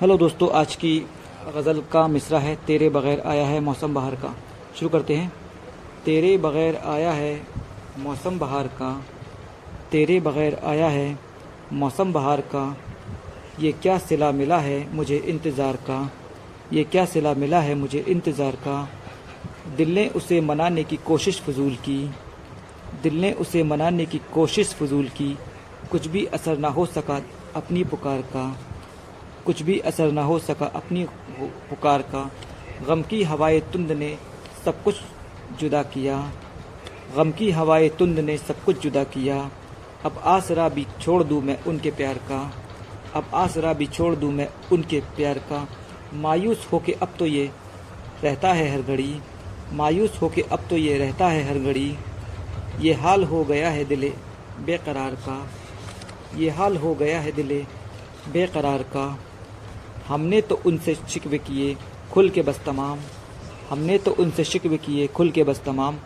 Hello दोस्तों, आज की गज़ल का मिसरा है, तेरे बगैर आया है मौसम बहार का। शुरू करते हैं। तेरे बगैर आया है मौसम बहार का। तेरे बगैर आया है मौसम बहार का। ये क्या सिला मिला है मुझे इंतज़ार का। ये क्या सिला मिला है मुझे इंतज़ार का। दिल ने उसे मनाने की कोशिश फजूल की। दिल ने उसे मनाने की कोशिश फजूल की। कुछ भी असर ना हो सका अपनी पुकार का। कुछ भी असर ना हो सका अपनी पुकार का। गम की हवाए तुंद ने सब कुछ जुदा किया। गम की हवाए तुंद ने सब कुछ जुदा किया। अब आसरा भी छोड़ दूँ मैं उनके प्यार का। अब आसरा भी छोड़ दूँ मैं उनके प्यार का। मायूस होके अब तो ये रहता है हर घड़ी। मायूस होके अब तो ये रहता है हर घड़ी। ये हाल हो गया है दिले बेकरार का। ये हाल हो गया है दिले बेकरार का। हमने तो उनसे शिकवे किए खुल के बस तमाम। हमने तो उनसे शिकवे किए खुल के बस तमाम।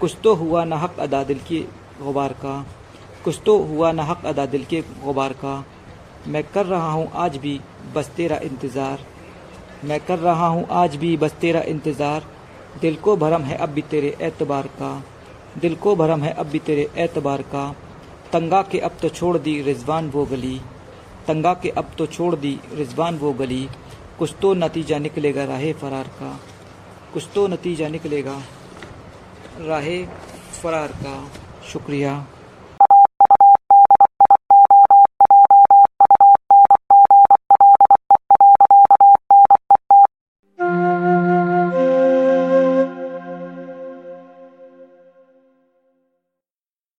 कुछ तो हुआ न हक अदा दिल के गुबार का। कुछ तो हुआ न हक अदा दिल के गुबार का। मैं कर रहा हूँ आज भी बस तेरा इंतज़ार। मैं कर रहा हूँ आज भी बस तेरा इंतज़ार। दिल को भरम है अब भी तेरे एतबार का। दिल को भरम है अब भी तेरे एतबार का। तंगा के अब तो छोड़ दी रिजवान वो गली। तंगा के अब तो छोड़ दी रिजवान वो गली। कुछ तो नतीजा निकलेगा राह फरार का। कुछ तो नतीजा निकलेगा राह फरार का। शुक्रिया।